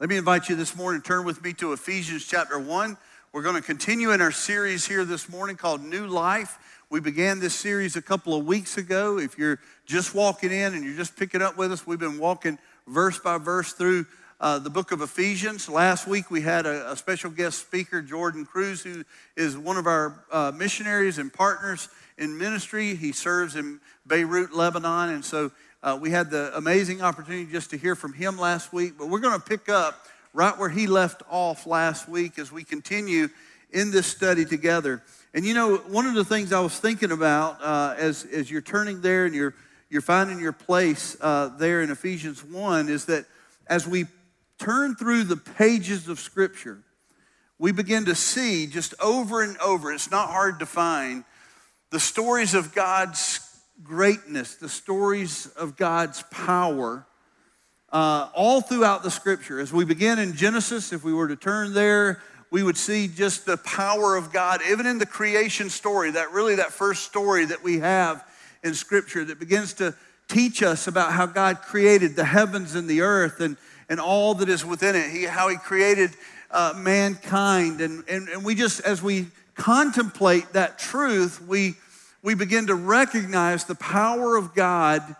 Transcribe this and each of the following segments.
Let me invite you this morning turn with me to Ephesians chapter 1. We're going to continue in our series here this morning called New Life. We began this series a couple of weeks ago. If you're just walking in and you're just picking up with us, we've been walking verse by verse through uh, the book of Ephesians. Last week we had a, a, special guest speaker, Jordan Cruz, who is one of our uh, missionaries and partners in ministry. He serves in Beirut, Lebanon, and so uh, we had the amazing opportunity just to hear from him last week. But we're going to pick up right where he left off last week as we continue in this study together. And you know, one of the things I was thinking about uh, as, as you're turning there and you're, you're finding your place uh, there in Ephesians 1 is that as we turn through the pages of Scripture, we begin to see just over and over, it's not hard to find, the stories of God's greatness, the stories of God's power, uh, all throughout the Scripture. As we begin in Genesis, if we were to turn there, we would see just the power of God, even in the creation story, that really that first story that we have in Scripture that begins to teach us about how God created the heavens and the earth and and all that is within it. He, how he created uh, mankind. And, and, and we just, as we contemplate that truth, we, we begin to recognize the power of God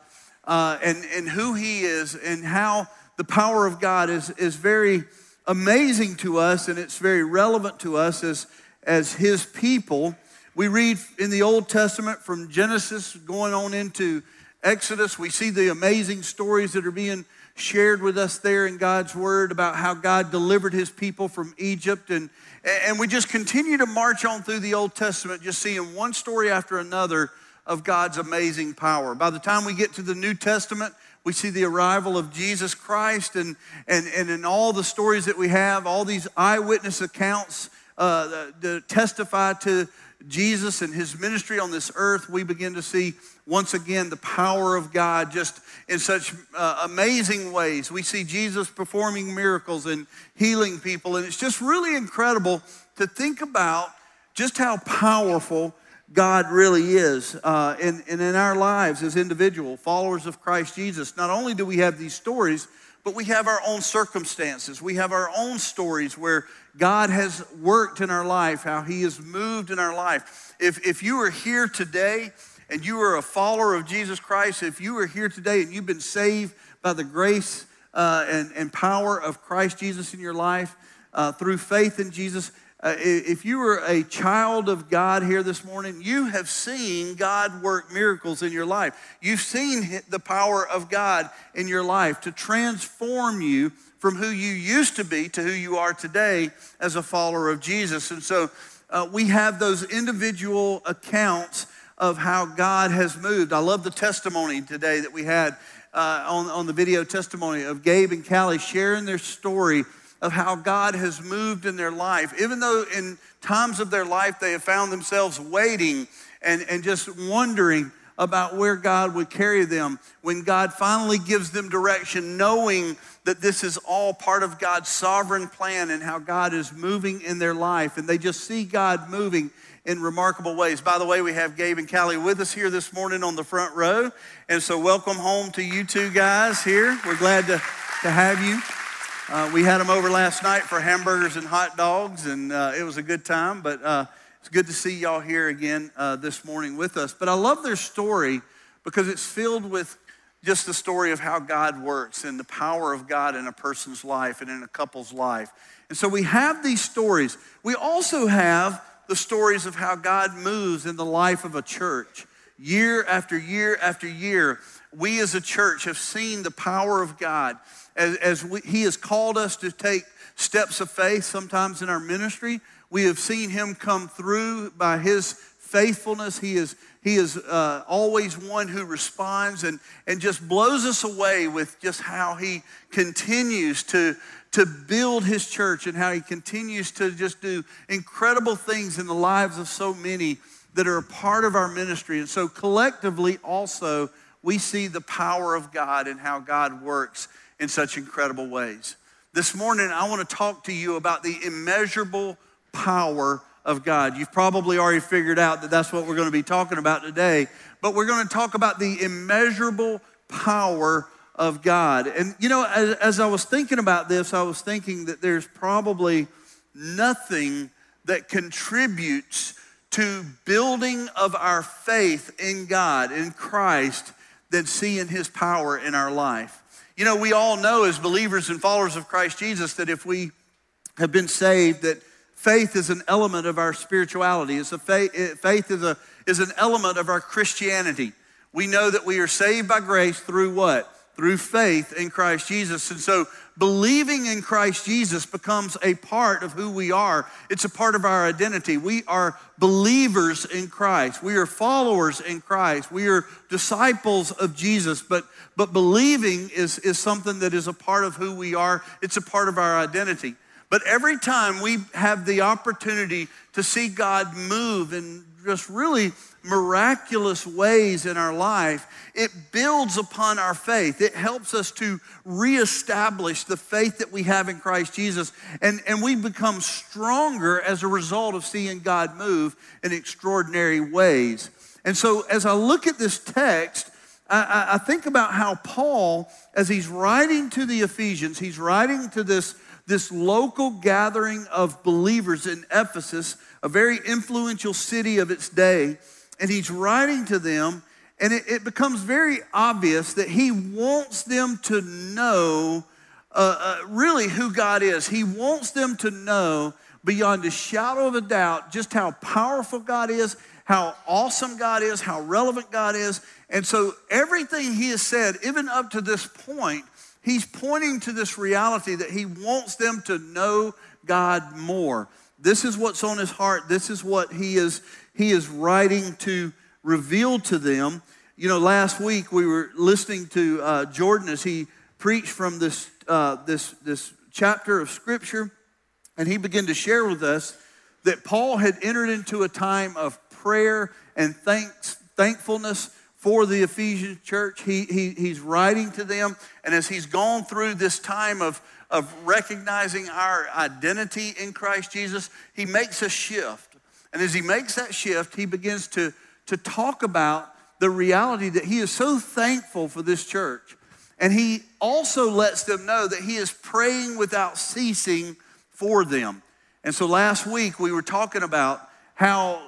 uh, and, and who he is and how the power of God is, is very amazing to us and it's very relevant to us as, as his people. We read in the Old Testament from Genesis going on into Exodus, we see the amazing stories that are being shared with us there in God's Word about how God delivered His people from Egypt. And, and we just continue to march on through the Old Testament, just seeing one story after another of God's amazing power. By the time we get to the New Testament, we see the arrival of Jesus Christ, and, and, and in all the stories that we have, all these eyewitness accounts uh, that testify to Jesus and his ministry on this earth, we begin to see once again the power of God just in such uh, amazing ways. We see Jesus performing miracles and healing people, and it's just really incredible to think about just how powerful God really is uh, in, in our lives as individual followers of Christ Jesus. Not only do we have these stories, but we have our own circumstances. We have our own stories where God has worked in our life, how He has moved in our life. If, if you are here today and you are a follower of Jesus Christ, if you are here today and you've been saved by the grace uh, and, and power of Christ Jesus in your life uh, through faith in Jesus, uh, if you are a child of God here this morning, you have seen God work miracles in your life. You've seen the power of God in your life to transform you from who you used to be to who you are today as a follower of Jesus. And so uh, we have those individual accounts of how God has moved. I love the testimony today that we had uh, on, on the video testimony of Gabe and Callie sharing their story of how God has moved in their life. Even though in times of their life they have found themselves waiting and, and just wondering about where God would carry them, when God finally gives them direction, knowing that this is all part of God's sovereign plan and how God is moving in their life, and they just see God moving in remarkable ways. By the way, we have Gabe and Callie with us here this morning on the front row. And so, welcome home to you two guys here. We're glad to, to have you. Uh, we had them over last night for hamburgers and hot dogs, and uh, it was a good time. But uh, it's good to see y'all here again uh, this morning with us. But I love their story because it's filled with just the story of how God works and the power of God in a person's life and in a couple's life. And so we have these stories. We also have the stories of how God moves in the life of a church. Year after year after year, we as a church have seen the power of God as, as we, He has called us to take steps of faith sometimes in our ministry. We have seen Him come through by His faithfulness. He is, he is uh, always one who responds and, and just blows us away with just how He continues to, to build His church and how He continues to just do incredible things in the lives of so many that are a part of our ministry. And so collectively also, we see the power of God and how God works in such incredible ways. This morning, I want to talk to you about the immeasurable power of God. You've probably already figured out that that's what we're going to be talking about today, but we're going to talk about the immeasurable power of God. And you know, as, as I was thinking about this, I was thinking that there's probably nothing that contributes to building of our faith in God, in Christ, than seeing his power in our life. You know, we all know as believers and followers of Christ Jesus that if we have been saved, that faith is an element of our spirituality. It's a faith, faith is, a, is an element of our Christianity. We know that we are saved by grace through what? Through faith in Christ Jesus. And so believing in Christ Jesus becomes a part of who we are. It's a part of our identity. We are believers in Christ. We are followers in Christ. We are disciples of Jesus. But, but believing is, is something that is a part of who we are, it's a part of our identity. But every time we have the opportunity to see God move in just really miraculous ways in our life, it builds upon our faith. It helps us to reestablish the faith that we have in Christ Jesus. And, and we become stronger as a result of seeing God move in extraordinary ways. And so, as I look at this text, I, I think about how Paul, as he's writing to the Ephesians, he's writing to this, this local gathering of believers in Ephesus, a very influential city of its day and he's writing to them, and it, it becomes very obvious that he wants them to know uh, uh, really who God is. He wants them to know beyond a shadow of a doubt just how powerful God is, how awesome God is, how relevant God is. And so everything he has said, even up to this point, he's pointing to this reality that he wants them to know God more. This is what's on his heart. This is what he is he is writing to reveal to them. You know, last week we were listening to uh, Jordan as he preached from this, uh, this, this chapter of Scripture, and he began to share with us that Paul had entered into a time of prayer and thanks, thankfulness for the Ephesian church. He, he, he's writing to them, and as he's gone through this time of, of recognizing our identity in Christ Jesus, he makes a shift. And as he makes that shift, he begins to, to talk about the reality that he is so thankful for this church. And he also lets them know that he is praying without ceasing for them. And so last week we were talking about how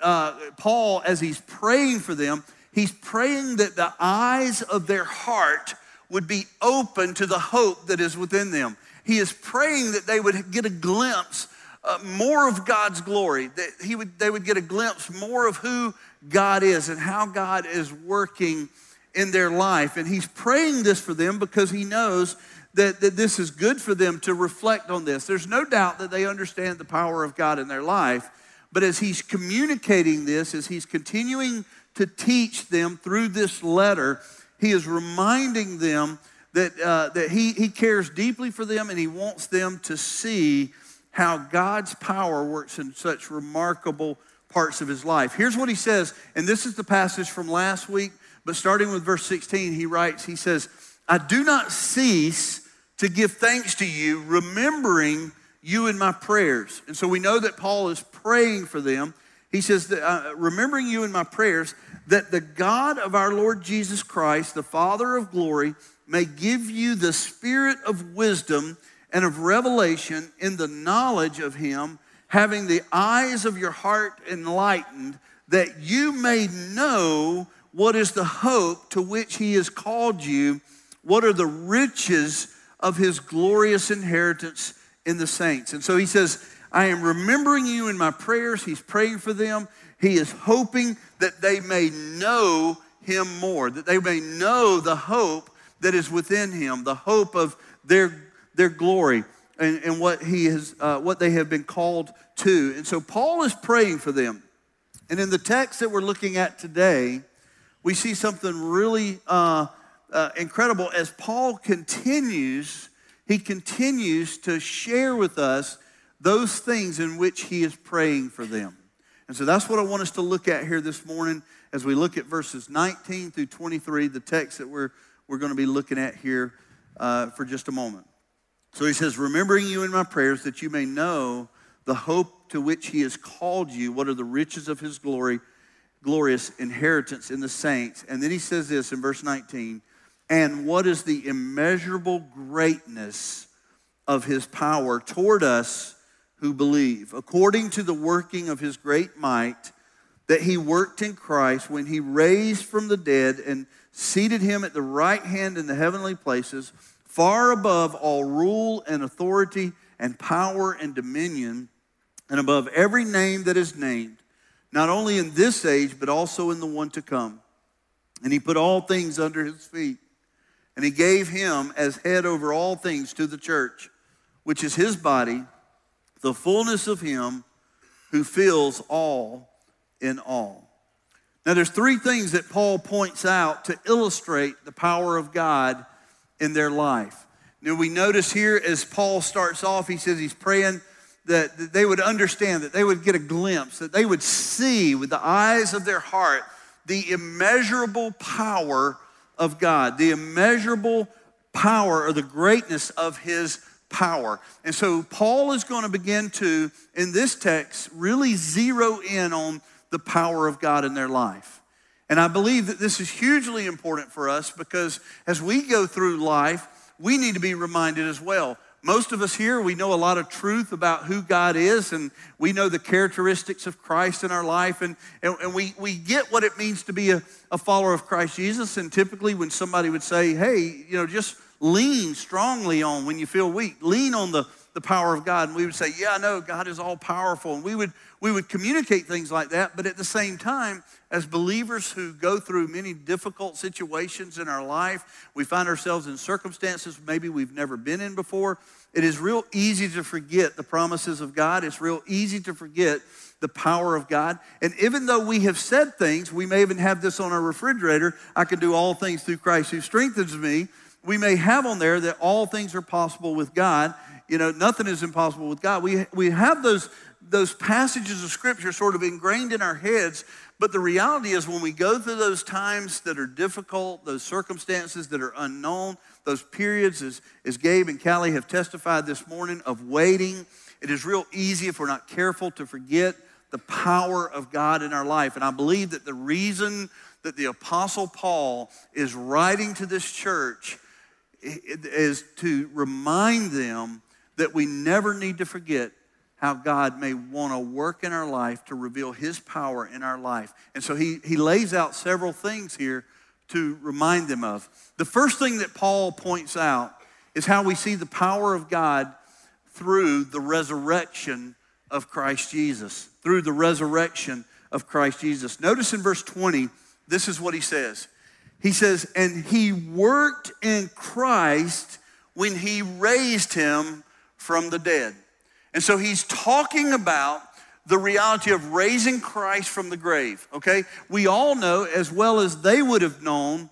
uh, Paul, as he's praying for them, he's praying that the eyes of their heart would be open to the hope that is within them. He is praying that they would get a glimpse uh, more of God's glory, that he would, they would get a glimpse more of who God is and how God is working in their life. And he's praying this for them because he knows that, that this is good for them to reflect on this. There's no doubt that they understand the power of God in their life. But as he's communicating this, as he's continuing to teach them through this letter, he is reminding them that, uh, that he, he cares deeply for them and he wants them to see how God's power works in such remarkable parts of his life. Here's what he says, and this is the passage from last week, but starting with verse 16, he writes, he says, I do not cease to give thanks to you, remembering you in my prayers. And so we know that Paul is praying for them. He says, that, uh, remembering you in my prayers, that the God of our Lord Jesus Christ, the Father of glory, may give you the spirit of wisdom and of revelation in the knowledge of him, having the eyes of your heart enlightened, that you may know what is the hope to which he has called you, what are the riches of his glorious inheritance in the saints. And so he says, I am remembering you in my prayers. He's praying for them. He is hoping that they may know him more, that they may know the hope that is within him, the hope of their their glory and, and what, he has, uh, what they have been called to. And so Paul is praying for them. And in the text that we're looking at today, we see something really uh, uh, incredible as Paul continues, he continues to share with us those things in which he is praying for them. And so that's what I want us to look at here this morning as we look at verses 19 through 23, the text that we're, we're going to be looking at here uh, for just a moment. So he says, Remembering you in my prayers that you may know the hope to which he has called you, what are the riches of his glory, glorious inheritance in the saints. And then he says this in verse 19 and what is the immeasurable greatness of his power toward us who believe, according to the working of his great might that he worked in Christ when he raised from the dead and seated him at the right hand in the heavenly places, far above all rule and authority and power and dominion, and above every name that is named, not only in this age, but also in the one to come. And he put all things under his feet. And he gave him as head over all things to the church, which is his body, the fullness of him who fills all in all. Now, there's three things that Paul points out to illustrate the power of God in their life. Now, we notice here as Paul starts off, he says he's praying that, that they would understand, that they would get a glimpse, that they would see with the eyes of their heart the immeasurable power of God, the immeasurable power or the greatness of his power. And so Paul is going to begin to, in this text, really zero in on the power of God in their life. And I believe that this is hugely important for us because as we go through life, we need to be reminded as well. Most of us here, we know a lot of truth about who God is, and we know the characteristics of Christ in our life, and, and, and we, we get what it means to be a, a follower of Christ Jesus. And typically, when somebody would say, hey, you know, just lean strongly on when you feel weak, lean on the, the power of God. And we would say, yeah, I know God is all powerful. And we would, we would communicate things like that. But at the same time, as believers who go through many difficult situations in our life, we find ourselves in circumstances maybe we've never been in before. It is real easy to forget the promises of God. It's real easy to forget the power of God. And even though we have said things, we may even have this on our refrigerator I can do all things through Christ who strengthens me. We may have on there that all things are possible with God. You know, nothing is impossible with God. We, we have those, those passages of Scripture sort of ingrained in our heads, but the reality is when we go through those times that are difficult, those circumstances that are unknown, those periods, as, as Gabe and Callie have testified this morning, of waiting, it is real easy if we're not careful to forget the power of God in our life. And I believe that the reason that the Apostle Paul is writing to this church is to remind them that we never need to forget how God may want to work in our life to reveal his power in our life. And so he, he lays out several things here to remind them of. The first thing that Paul points out is how we see the power of God through the resurrection of Christ Jesus. Through the resurrection of Christ Jesus. Notice in verse 20, this is what he says. He says, And he worked in Christ when he raised him from the dead. And so he's talking about the reality of raising Christ from the grave, okay? We all know, as well as they would have known,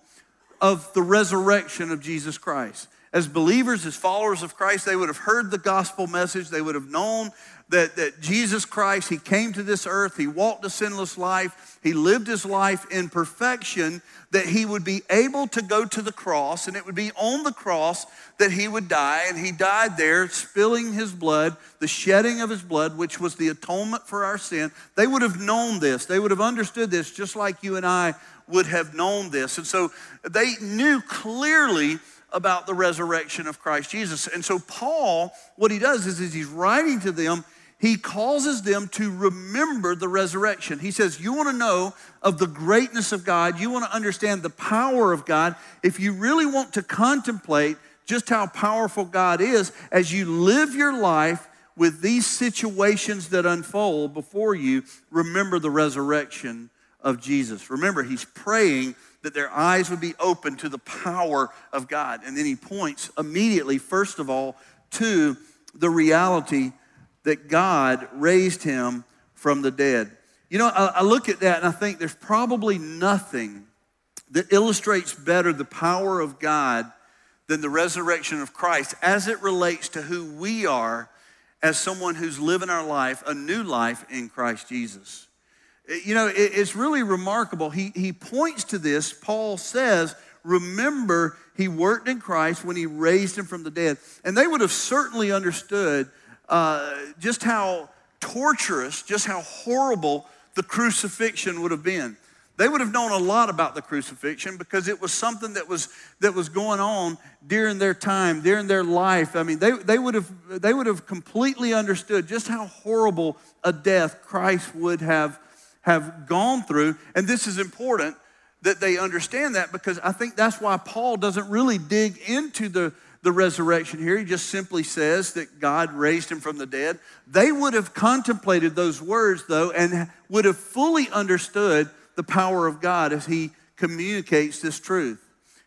of the resurrection of Jesus Christ. As believers, as followers of Christ, they would have heard the gospel message. They would have known that, that Jesus Christ, He came to this earth, He walked a sinless life, He lived His life in perfection, that He would be able to go to the cross, and it would be on the cross that He would die, and He died there, spilling His blood, the shedding of His blood, which was the atonement for our sin. They would have known this, they would have understood this, just like you and I would have known this. And so they knew clearly about the resurrection of Christ Jesus. And so, Paul, what he does is, is he's writing to them, he causes them to remember the resurrection. He says, You want to know of the greatness of God, you want to understand the power of God. If you really want to contemplate just how powerful God is, as you live your life with these situations that unfold before you, remember the resurrection of Jesus. Remember, he's praying that their eyes would be open to the power of God. And then he points immediately, first of all, to the reality that God raised him from the dead. You know, I, I look at that and I think there's probably nothing that illustrates better the power of God than the resurrection of Christ as it relates to who we are as someone who's living our life, a new life in Christ Jesus. You know, it's really remarkable. He, he points to this. Paul says, Remember, he worked in Christ when he raised him from the dead. And they would have certainly understood uh, just how torturous, just how horrible the crucifixion would have been. they would have known a lot about the crucifixion because it was something that was, that was going on during their time, during their life. I mean, they, they, would have, they would have completely understood just how horrible a death Christ would have, have gone through. And this is important that they understand that because I think that's why Paul doesn't really dig into the, the resurrection here. He just simply says that God raised him from the dead. They would have contemplated those words, though, and would have fully understood the power of God as he communicates this truth.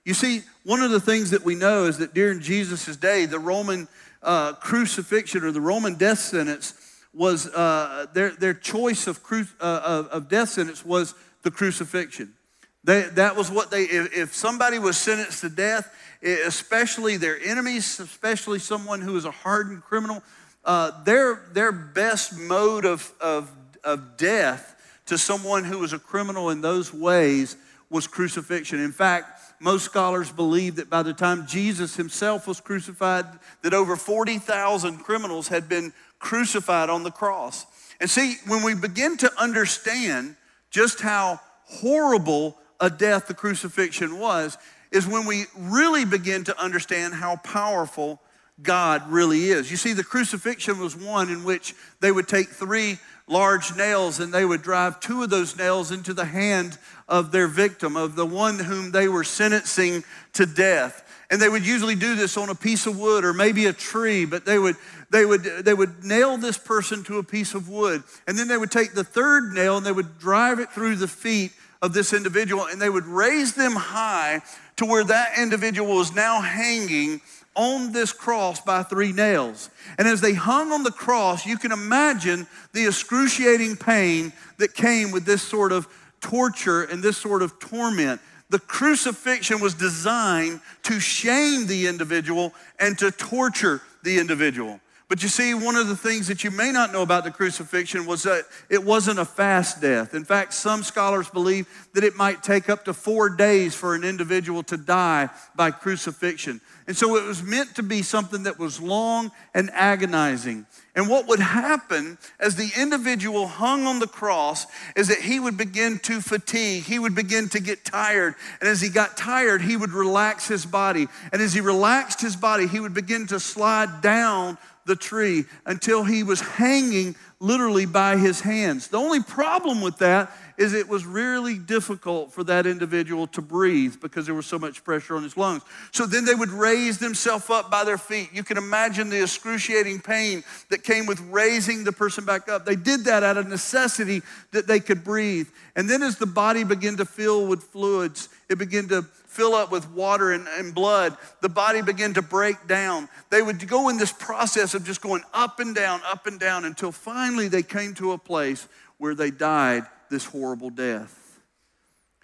You see, one of the things that we know is that during Jesus' day, the Roman uh, crucifixion or the Roman death sentence was uh, their, their choice of, cru- uh, of, of, death sentence was the crucifixion. They, that was what they, if, if somebody was sentenced to death, especially their enemies, especially someone who is a hardened criminal, uh, their, their best mode of, of, of death to someone who was a criminal in those ways was crucifixion. In fact, most scholars believe that by the time Jesus himself was crucified, that over 40,000 criminals had been crucified on the cross. And see, when we begin to understand just how horrible a death the crucifixion was, is when we really begin to understand how powerful God really is. You see, the crucifixion was one in which they would take three large nails and they would drive two of those nails into the hand of their victim, of the one whom they were sentencing to death. And they would usually do this on a piece of wood or maybe a tree, but they would, they would, they would nail this person to a piece of wood. And then they would take the third nail and they would drive it through the feet of this individual and they would raise them high to where that individual was now hanging on this cross by three nails. And as they hung on the cross, you can imagine the excruciating pain that came with this sort of torture and this sort of torment. The crucifixion was designed to shame the individual and to torture the individual. But you see, one of the things that you may not know about the crucifixion was that it wasn't a fast death. In fact, some scholars believe that it might take up to four days for an individual to die by crucifixion. And so it was meant to be something that was long and agonizing. And what would happen as the individual hung on the cross is that he would begin to fatigue. He would begin to get tired. And as he got tired, he would relax his body. And as he relaxed his body, he would begin to slide down the tree until he was hanging literally by his hands. The only problem with that is it was really difficult for that individual to breathe because there was so much pressure on his lungs. So then they would raise themselves up by their feet. You can imagine the excruciating pain that came with raising the person back up. They did that out of necessity that they could breathe. And then as the body began to fill with fluids, it began to fill up with water and, and, blood, the body began to break down. They would go in this process of just going up and down, up and down until finally they came to a place where they died this horrible death.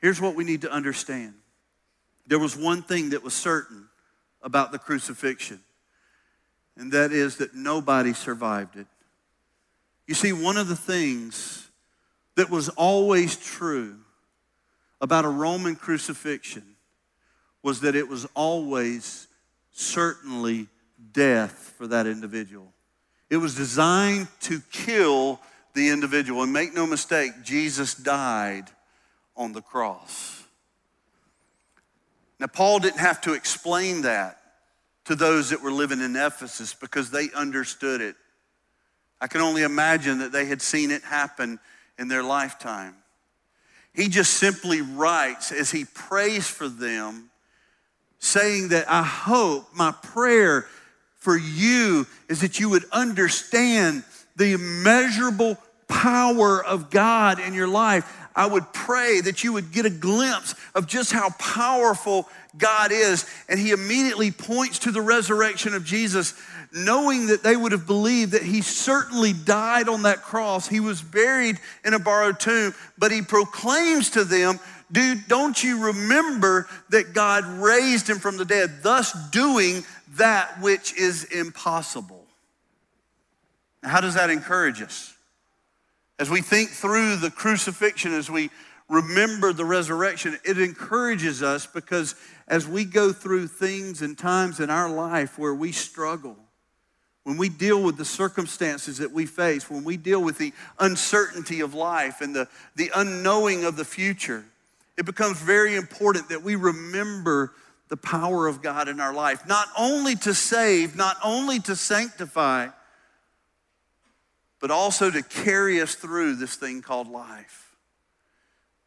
Here's what we need to understand there was one thing that was certain about the crucifixion, and that is that nobody survived it. You see, one of the things that was always true about a Roman crucifixion was that it was always certainly death for that individual. It was designed to kill the individual. And make no mistake, Jesus died on the cross. Now, Paul didn't have to explain that to those that were living in Ephesus because they understood it. I can only imagine that they had seen it happen in their lifetime. He just simply writes as he prays for them, saying that I hope my prayer for you is that you would understand the immeasurable power of God in your life, I would pray that you would get a glimpse of just how powerful God is. And he immediately points to the resurrection of Jesus, knowing that they would have believed that he certainly died on that cross. He was buried in a borrowed tomb, but he proclaims to them, Dude, don't you remember that God raised him from the dead, thus doing that which is impossible? Now, how does that encourage us? As we think through the crucifixion, as we remember the resurrection, it encourages us because as we go through things and times in our life where we struggle, when we deal with the circumstances that we face, when we deal with the uncertainty of life and the, the unknowing of the future, it becomes very important that we remember the power of God in our life, not only to save, not only to sanctify, but also to carry us through this thing called life.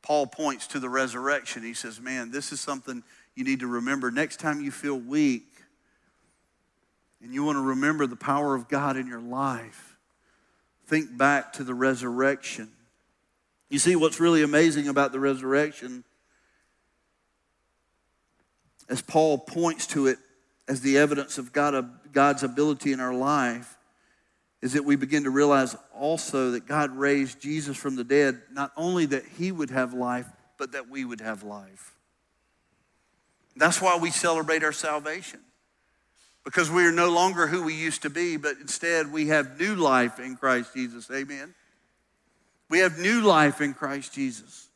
Paul points to the resurrection. He says, Man, this is something you need to remember. Next time you feel weak and you want to remember the power of God in your life, think back to the resurrection. You see, what's really amazing about the resurrection, as Paul points to it as the evidence of God, uh, God's ability in our life, is that we begin to realize also that God raised Jesus from the dead, not only that he would have life, but that we would have life. That's why we celebrate our salvation. Because we are no longer who we used to be, but instead we have new life in Christ Jesus. Amen. We have new life in Christ Jesus.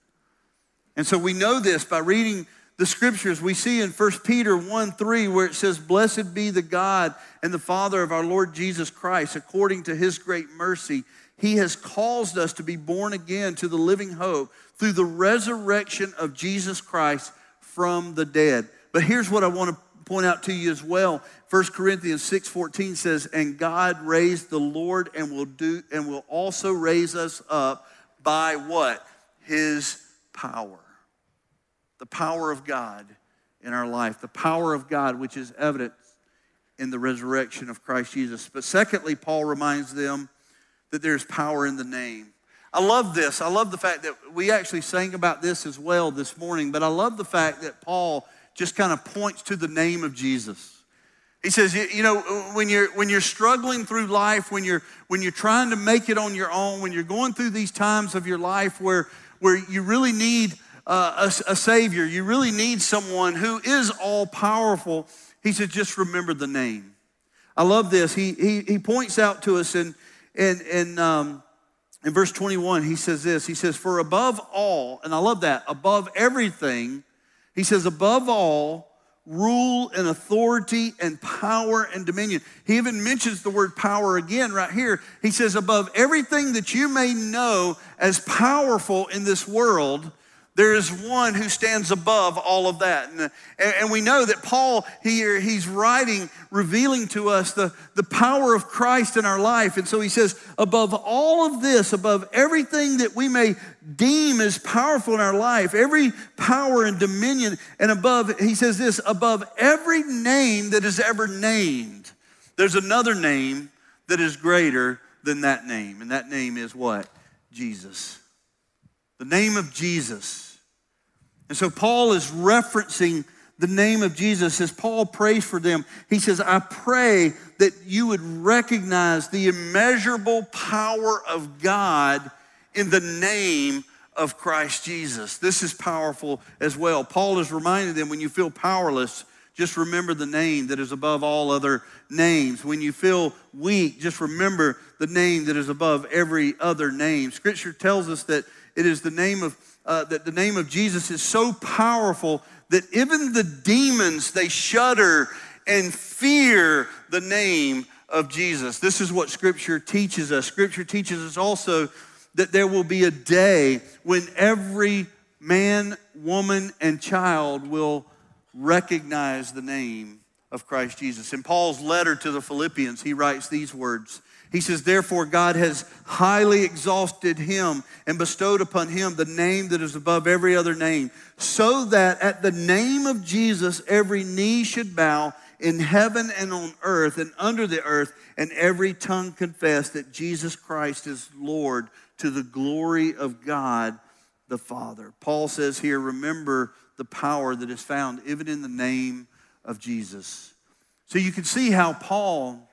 And so we know this by reading the scriptures. We see in 1 Peter 1 3 where it says, Blessed be the God and the Father of our Lord Jesus Christ, according to his great mercy. He has caused us to be born again to the living hope through the resurrection of Jesus Christ from the dead. But here's what I want to point out to you as well. 1 Corinthians 6:14 says, "And God raised the Lord and will do and will also raise us up by what? His power." The power of God in our life, the power of God which is evident in the resurrection of Christ Jesus. But secondly, Paul reminds them that there's power in the name. I love this. I love the fact that we actually sang about this as well this morning, but I love the fact that Paul just kind of points to the name of Jesus. He says, you know, when you're, when you're struggling through life, when you're, when you're trying to make it on your own, when you're going through these times of your life where, where you really need uh, a, a Savior, you really need someone who is all powerful, he said, just remember the name. I love this. He, he, he points out to us in, in, in, um, in verse 21, he says this. He says, For above all, and I love that, above everything, he says, above all, rule and authority and power and dominion. He even mentions the word power again right here. He says, above everything that you may know as powerful in this world, there is one who stands above all of that. And, and, we know that Paul here, he's writing, revealing to us the, the power of Christ in our life. And so he says, above all of this, above everything that we may deem as powerful in our life, every power and dominion, and above, he says this, above every name that is ever named, there's another name that is greater than that name. And that name is what? Jesus. The name of Jesus. And so Paul is referencing the name of Jesus as Paul prays for them. He says, I pray that you would recognize the immeasurable power of God in the name of Christ Jesus. This is powerful as well. Paul is reminding them when you feel powerless, just remember the name that is above all other names. When you feel weak, just remember the name that is above every other name. Scripture tells us that it is the name of uh, that the name of Jesus is so powerful that even the demons they shudder and fear the name of Jesus. This is what Scripture teaches us. Scripture teaches us also that there will be a day when every man, woman, and child will recognize the name of Christ Jesus. In Paul's letter to the Philippians, he writes these words he says, Therefore, God has highly exalted him and bestowed upon him the name that is above every other name, so that at the name of Jesus every knee should bow in heaven and on earth and under the earth, and every tongue confess that Jesus Christ is Lord to the glory of God the Father. Paul says here, Remember the power that is found even in the name of Jesus. So you can see how Paul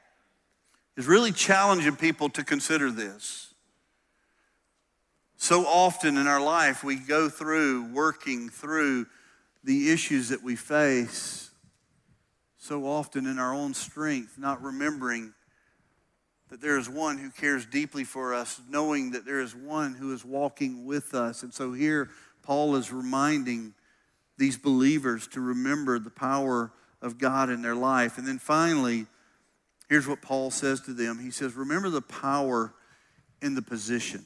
is really challenging people to consider this. So often in our life, we go through working through the issues that we face, so often in our own strength, not remembering that there is one who cares deeply for us, knowing that there is one who is walking with us. And so here, Paul is reminding these believers to remember the power of God in their life. And then finally, Here's what Paul says to them He says, Remember the power in the position.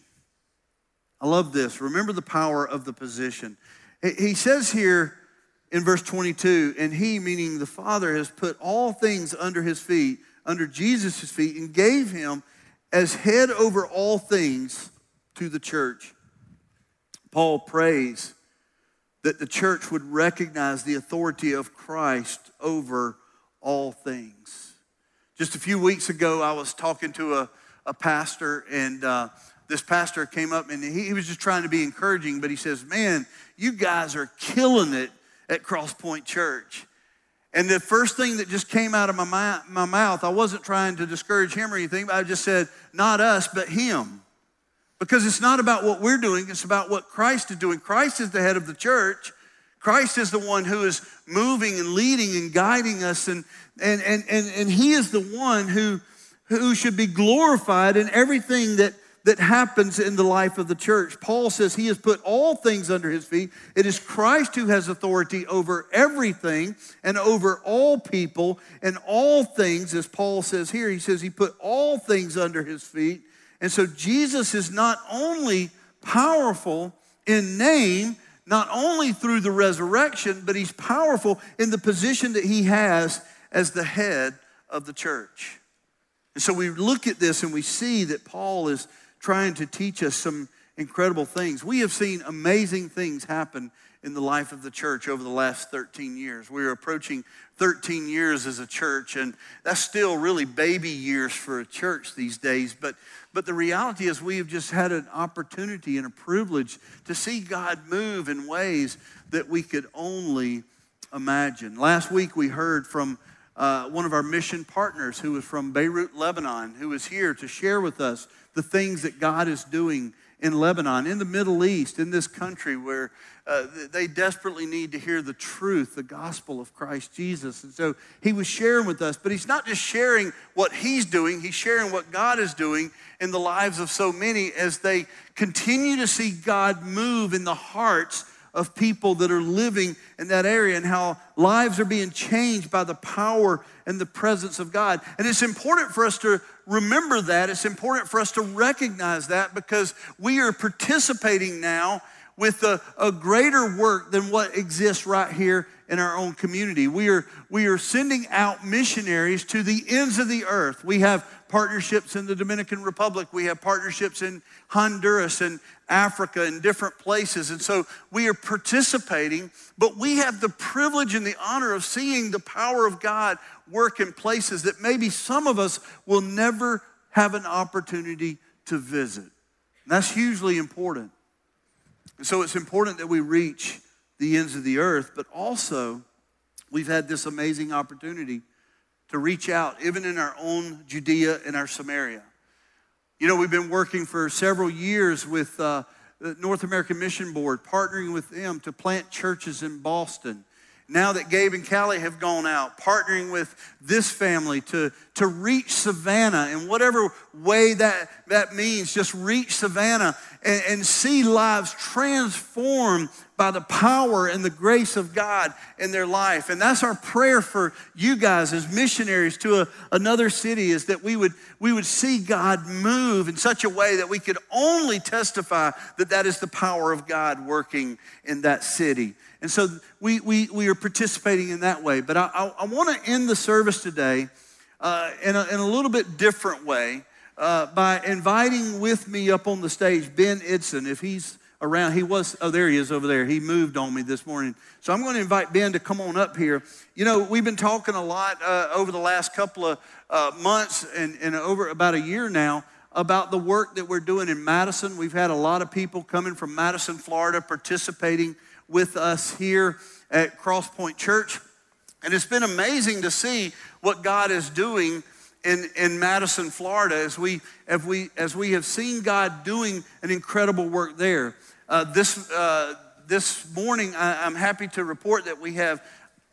I love this. Remember the power of the position. He says here in verse 22, and he, meaning the Father, has put all things under his feet, under Jesus' feet, and gave him as head over all things to the church. Paul prays that the church would recognize the authority of Christ over all things. Just a few weeks ago, I was talking to a, a pastor, and uh, this pastor came up and he, he was just trying to be encouraging, but he says, Man, you guys are killing it at Crosspoint Church. And the first thing that just came out of my, my mouth, I wasn't trying to discourage him or anything, but I just said, Not us, but him. Because it's not about what we're doing, it's about what Christ is doing. Christ is the head of the church. Christ is the one who is moving and leading and guiding us, and, and, and, and, and He is the one who, who should be glorified in everything that, that happens in the life of the church. Paul says he has put all things under his feet. It is Christ who has authority over everything and over all people and all things, as Paul says here. He says he put all things under his feet. And so Jesus is not only powerful in name, not only through the resurrection, but he's powerful in the position that he has as the head of the church. And so we look at this and we see that Paul is trying to teach us some incredible things. We have seen amazing things happen in the life of the church over the last 13 years. We're approaching 13 years as a church, and that's still really baby years for a church these days. But, but the reality is, we have just had an opportunity and a privilege to see God move in ways that we could only imagine. Last week, we heard from uh, one of our mission partners who was from Beirut, Lebanon, who was here to share with us the things that God is doing in Lebanon, in the Middle East, in this country where uh, they desperately need to hear the truth, the gospel of Christ Jesus. And so he was sharing with us, but he's not just sharing what he's doing, he's sharing what God is doing in the lives of so many as they continue to see God move in the hearts of people that are living in that area and how lives are being changed by the power and the presence of God. And it's important for us to remember that. It's important for us to recognize that because we are participating now with a, a, greater work than what exists right here in our own community. We are, we are sending out missionaries to the ends of the earth. We have partnerships in the Dominican Republic, we have partnerships in Honduras and Africa and different places. And so we are participating, but we have the privilege and the honor of seeing the power of God work in places that maybe some of us will never have an opportunity to visit. And that's hugely important. And so it's important that we reach the ends of the earth, but also we've had this amazing opportunity to reach out, even in our own Judea and our Samaria. You know, we've been working for several years with uh, the North American Mission Board, partnering with them to plant churches in Boston now that Gabe and Callie have gone out, partnering with this family to, to reach Savannah in whatever way that, that means, just reach Savannah and, and see lives transformed by the power and the grace of God in their life. And that's our prayer for you guys as missionaries to a, another city is that we would, we would see God move in such a way that we could only testify that that is the power of God working in that city. And so we, we, we are participating in that way. But I, I, I want to end the service today uh, in, a, in a little bit different way uh, by inviting with me up on the stage Ben Idson. If he's around, he was, oh, there he is over there. He moved on me this morning. So I'm going to invite Ben to come on up here. You know, we've been talking a lot uh, over the last couple of uh, months and, and over about a year now about the work that we're doing in Madison. We've had a lot of people coming from Madison, Florida, participating with us here at Crosspoint Church. And it's been amazing to see what God is doing in, in Madison, Florida, as we, as, we, as we have seen God doing an incredible work there. Uh, this, uh, this morning, I, am happy to report that we have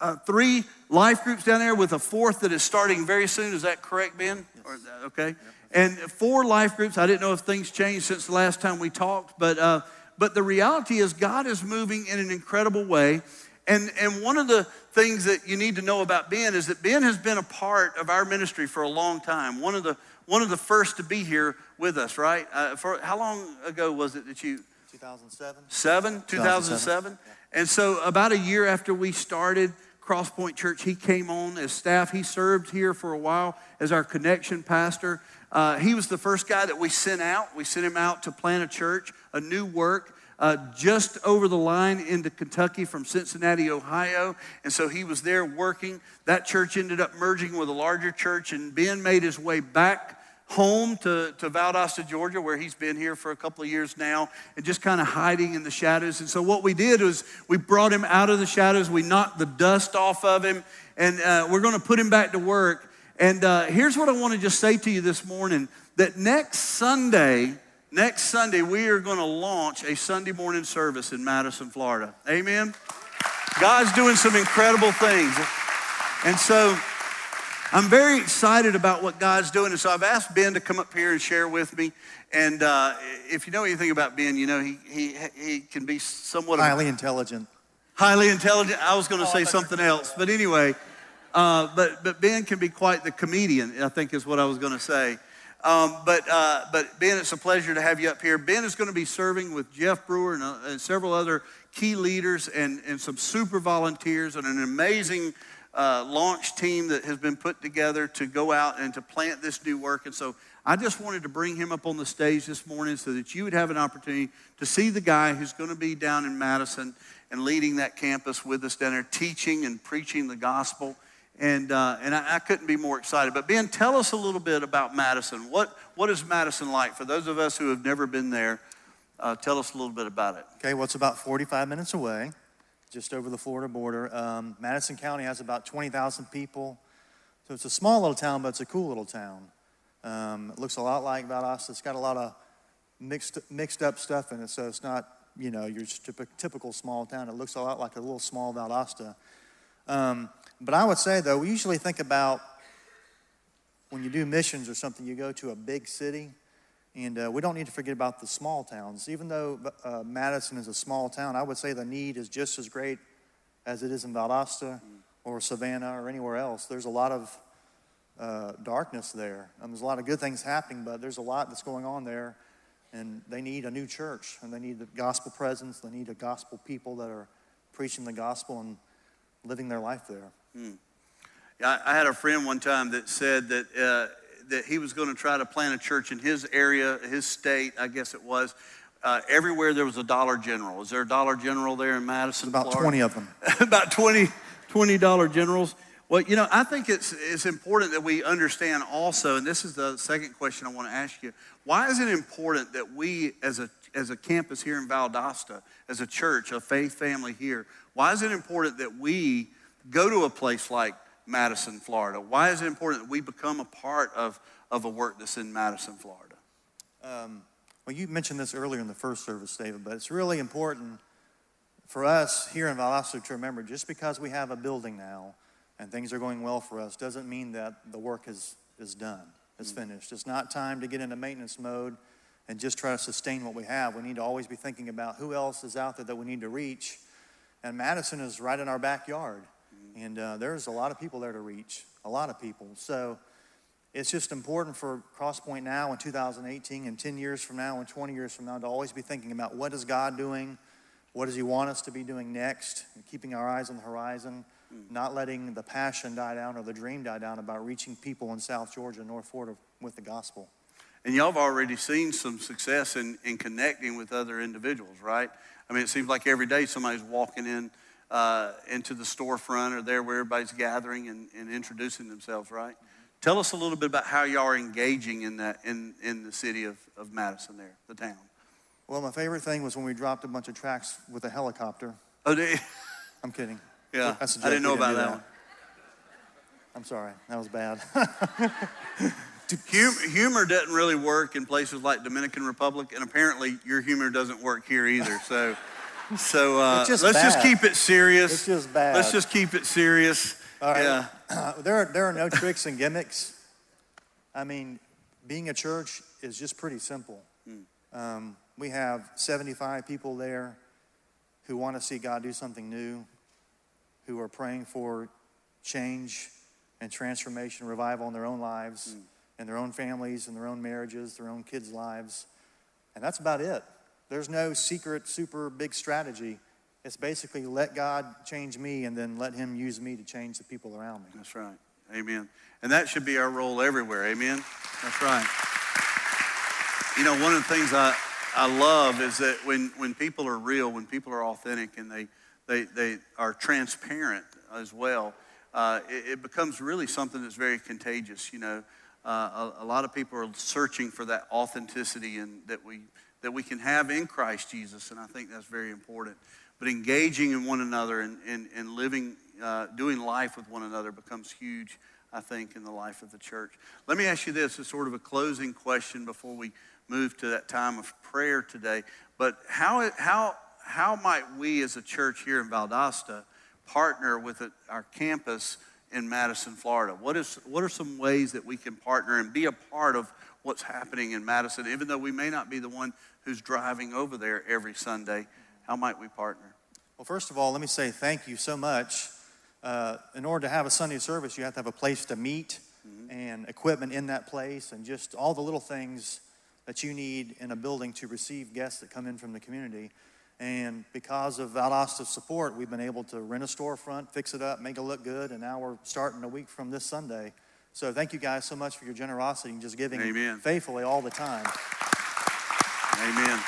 uh, three life groups down there with a fourth that is starting very soon. Is that correct, Ben? Yes. Or, okay. Yep. And four life groups. I didn't know if things changed since the last time we talked, but uh, but the reality is, God is moving in an incredible way. And, and one of the things that you need to know about Ben is that Ben has been a part of our ministry for a long time. One of the, one of the first to be here with us, right? Uh, for how long ago was it that you? 2007. Seven, 2007. And so, about a year after we started Crosspoint Church, he came on as staff. He served here for a while as our connection pastor. Uh, he was the first guy that we sent out. We sent him out to plant a church, a new work. Uh, just over the line into Kentucky from Cincinnati, Ohio. And so he was there working. That church ended up merging with a larger church, and Ben made his way back home to, to Valdosta, Georgia, where he's been here for a couple of years now, and just kind of hiding in the shadows. And so what we did was we brought him out of the shadows, we knocked the dust off of him, and uh, we're going to put him back to work. And uh, here's what I want to just say to you this morning that next Sunday, next Sunday, we are going to launch a Sunday morning service in Madison, Florida. Amen? God's doing some incredible things. And so, I'm very excited about what God's doing. And so I've asked Ben to come up here and share with me. And uh, if you know anything about Ben, you know he, he, he can be somewhat highly intelligent. Highly intelligent. I was going to oh, say something else. But anyway, uh, but, but Ben can be quite the comedian, I think is what I was going to say. Um, but, uh, but Ben, it's a pleasure to have you up here. Ben is going to be serving with Jeff Brewer and, uh, and several other key leaders and, and some super volunteers and an amazing uh, launch team that has been put together to go out and to plant this new work. And so I just wanted to bring him up on the stage this morning so that you would have an opportunity to see the guy who's going to be down in Madison and leading that campus with us down there, teaching and preaching the gospel. And, uh, and I, I, couldn't be more excited. But Ben, tell us a little bit about Madison. What, what is Madison like? For those of us who have never been there, uh, tell us a little bit about it. Okay, well, it's about 45 minutes away just over the Florida border. Um, Madison County has about 20,000 people. So it's a small little town, but it's a cool little town. Um, it looks a lot like Valdosta. It's got a lot of mixed, mixed up stuff in it, so it's not, you know, your typical small town. It looks a lot like a little small Valdosta. Um, but I would say, though, we usually think about when you do missions or something, you go to a big city. And uh, we don't need to forget about the small towns. Even though uh, Madison is a small town, I would say the need is just as great as it is in Valdosta or Savannah or anywhere else. There's a lot of uh, darkness there. And there's a lot of good things happening, but there's a lot that's going on there. And they need a new church, and they need the gospel presence. They need a gospel people that are preaching the gospel and living their life there. Hmm. I, I had a friend one time that said that uh, that he was going to try to plant a church in his area, his state, I guess it was. Uh, everywhere there was a Dollar General. Is there a Dollar General there in Madison? About Florida? 20 of them. About 20, 20 Dollar Generals. Well, you know, I think it's, it's important that we understand also, and this is the second question I want to ask you. Why is it important that we, as a, as a campus here in Valdosta, as a church, a faith family here, why is it important that we go to a place like Madison, Florida? Why is it important that we become a part of, of a work that's in Madison, Florida? Um, well, you mentioned this earlier in the first service, David, but it's really important for us here in Valdosta to remember just because we have a building now and things are going well for us doesn't mean that the work is, is done, is mm-hmm. finished. It's not time to get into maintenance mode and just try to sustain what we have. We need to always be thinking about who else is out there that we need to reach. And Madison is right in our backyard. And uh, there's a lot of people there to reach, a lot of people. So it's just important for Crosspoint now in 2018 and 10 years from now and 20 years from now to always be thinking about what is God doing? What does He want us to be doing next? And keeping our eyes on the horizon, not letting the passion die down or the dream die down about reaching people in South Georgia, North Florida with the gospel. And y'all have already seen some success in, in connecting with other individuals, right? I mean, it seems like every day somebody's walking in uh, into the storefront or there where everybody's gathering and, and introducing themselves, right? Tell us a little bit about how y'all are engaging in that in, in the city of, of Madison there, the town. Well, my favorite thing was when we dropped a bunch of tracks with a helicopter. Oh, did you? I'm kidding. Yeah, I didn't know about that, that one. I'm sorry, that was bad. humor doesn't really work in places like Dominican Republic, and apparently your humor doesn't work here either. So so uh, just let's bad. just keep it serious. It's just bad. Let's just keep it serious. Right. Yeah. Uh, there, are, there are no tricks and gimmicks. I mean, being a church is just pretty simple. Mm. Um, we have 75 people there who want to see God do something new, who are praying for change and transformation, revival in their own lives, mm. and their own families, and their own marriages, their own kids' lives. And that's about it. There's no secret, super big strategy. It's basically let God change me and then let Him use me to change the people around me. That's right. Amen. And that should be our role everywhere. Amen. That's right. You know, one of the things I, I love is that when, when people are real, when people are authentic and they, they, they are transparent as well, uh, it, it, becomes really something that's very contagious. You know, uh, a, a, lot of people are searching for that authenticity and that we, that we can have in Christ Jesus, and I think that's very important. But engaging in one another and, and, and living, uh, doing life with one another becomes huge, I think, in the life of the church. Let me ask you this as sort of a closing question before we move to that time of prayer today. But how, how, how might we as a church here in Valdosta partner with our campus in Madison, Florida? What, is, what are some ways that we can partner and be a part of what's happening in Madison, even though we may not be the one who's driving over there every Sunday? How might we partner? Well, first of all, let me say thank you so much. Uh, in order to have a Sunday service, you have to have a place to meet mm-hmm. and equipment in that place and just all the little things that you need in a building to receive guests that come in from the community. And because of Valdosta's support, we've been able to rent a storefront, fix it up, make it look good, and now we're starting a week from this Sunday. So thank you guys so much for your generosity and just giving Amen. faithfully all the time. Amen.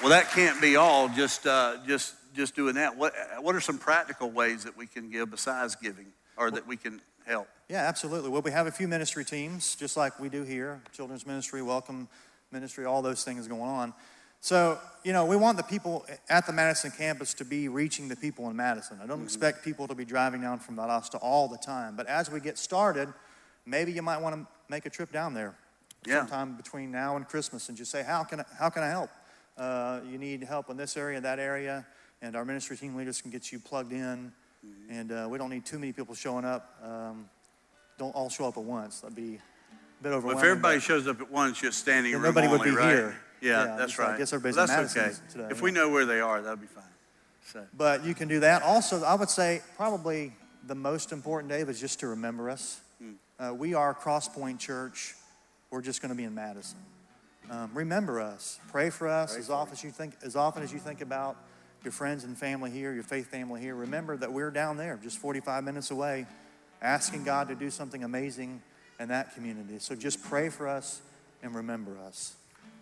Well, that can't be all. Just, uh, just, just doing that. What, what are some practical ways that we can give besides giving, or that we can help? Yeah, absolutely. Well, we have a few ministry teams, just like we do here children's ministry, welcome ministry, all those things going on. So, you know, we want the people at the Madison campus to be reaching the people in Madison. I don't mm-hmm. expect people to be driving down from Valdosta all the time, but as we get started, maybe you might want to make a trip down there yeah. sometime between now and Christmas and just say, how can I, how can I help? Uh, you need help in this area, that area, and our ministry team leaders can get you plugged in. Mm-hmm. And uh, we don't need too many people showing up. Um, don't all show up at once. That'd be a bit overwhelming. Well, if everybody shows up at once, just standing room nobody only, would be right? here. Yeah, that's right. I guess everybody's well, that's okay. today. If we know where they are, that'll be fine. So. But you can do that. Also, I would say probably the most important, Dave, is just to remember us. Hmm. Uh, we are Crosspoint Church. We're just going to be in Madison. Um, remember us. Pray for us as often as you think as often as you think about your friends and family here, your faith family here. Remember that we're down there, just 45 minutes away, asking God to do something amazing in that community. So just pray for us and remember us.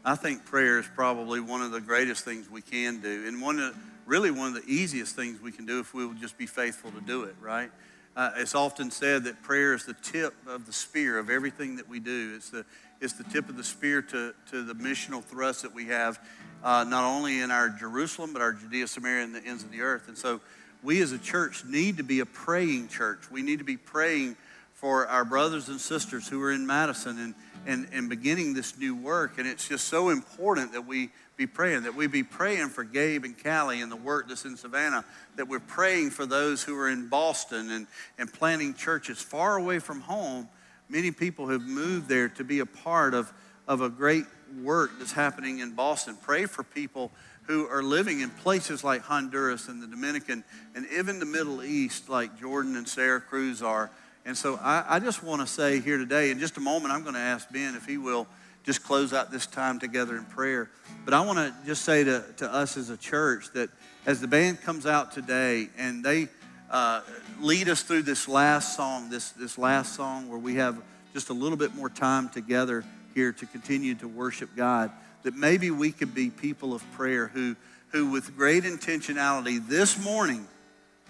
I think prayer is probably one of the greatest things we can do, and one of really one of the easiest things we can do if we will just be faithful to do it. Right? Uh, it's often said that prayer is the tip of the spear of everything that we do. It's the it's the tip of the spear to, to the missional thrust that we have, uh, not only in our Jerusalem, but our Judea, Samaria, and the ends of the earth. And so we as a church need to be a praying church. We need to be praying for our brothers and sisters who are in Madison and, and, and beginning this new work. And it's just so important that we be praying, that we be praying for Gabe and Callie and the work that's in Savannah, that we're praying for those who are in Boston and, and planting churches far away from home. Many people have moved there to be a part of, of a great work that's happening in Boston. Pray for people who are living in places like Honduras and the Dominican and even the Middle East, like Jordan and Sarah Cruz are and so I, I just want to say here today, in just a moment, I'm going to ask Ben if he will just close out this time together in prayer. But I want to just say to, to us as a church that as the band comes out today and they uh, lead us through this last song, this, this last song where we have just a little bit more time together here to continue to worship God, that maybe we could be people of prayer who, who with great intentionality this morning,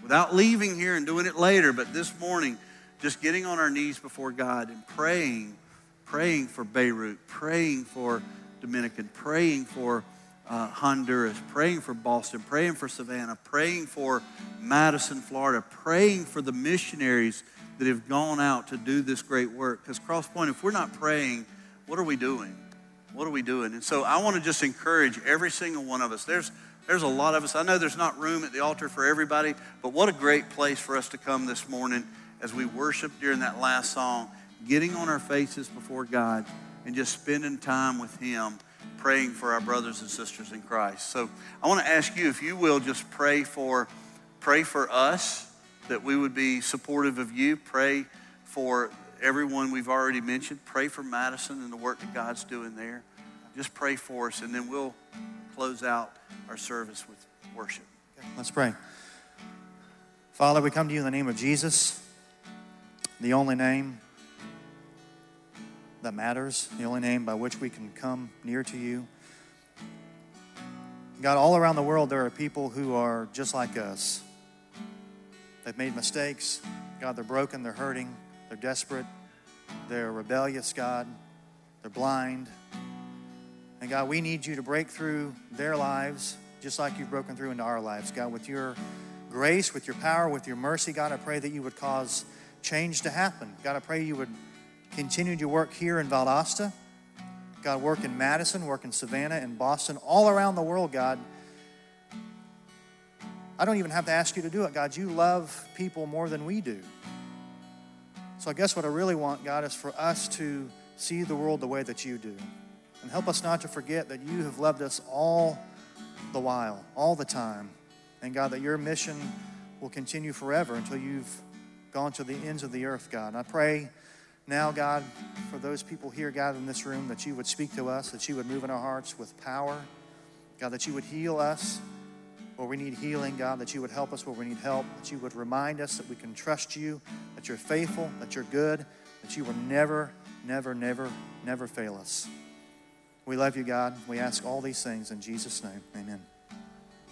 without leaving here and doing it later, but this morning, just getting on our knees before God and praying, praying for Beirut, praying for Dominican, praying for uh, Honduras, praying for Boston, praying for Savannah, praying for Madison, Florida, praying for the missionaries that have gone out to do this great work. Because Crosspoint, if we're not praying, what are we doing? What are we doing? And so I want to just encourage every single one of us. There's there's a lot of us. I know there's not room at the altar for everybody, but what a great place for us to come this morning as we worship during that last song, getting on our faces before God and just spending time with Him, praying for our brothers and sisters in Christ. So I want to ask you if you will just pray for pray for us that we would be supportive of you. Pray for everyone we've already mentioned. Pray for Madison and the work that God's doing there. just pray for us, and then we'll close out our service with worship. Let's pray. Father, we come to you in the name of Jesus, the only name that matters, the only name by which we can come near to you. God, all around the world, there are people who are just like us. They've made mistakes. God, they're broken, they're hurting, they're desperate, they're rebellious, God, they're blind. And God, we need you to break through their lives just like you've broken through into our lives. God, with your grace, with your power, with your mercy, God, I pray that you would cause change to happen. God, I pray you would continue your work here in Valdosta. God, work in Madison, work in Savannah, in Boston, all around the world, God. I don't even have to ask you to do it, God. You love people more than we do. So I guess what I really want, God, is for us to see the world the way that you do. And help us not to forget that you have loved us all the while, all the time. And God, that your mission will continue forever until you've gone to the ends of the earth, God. I pray now, God, for those people here gathered in this room, that you would speak to us, that you would move in our hearts with power. God, that you would heal us where we need healing, God, that you would help us where we need help, that you would remind us that we can trust you, that you're faithful, that you're good, that you will never, never, never, never fail us. We love you, God. We ask all these things in Jesus' name. Amen.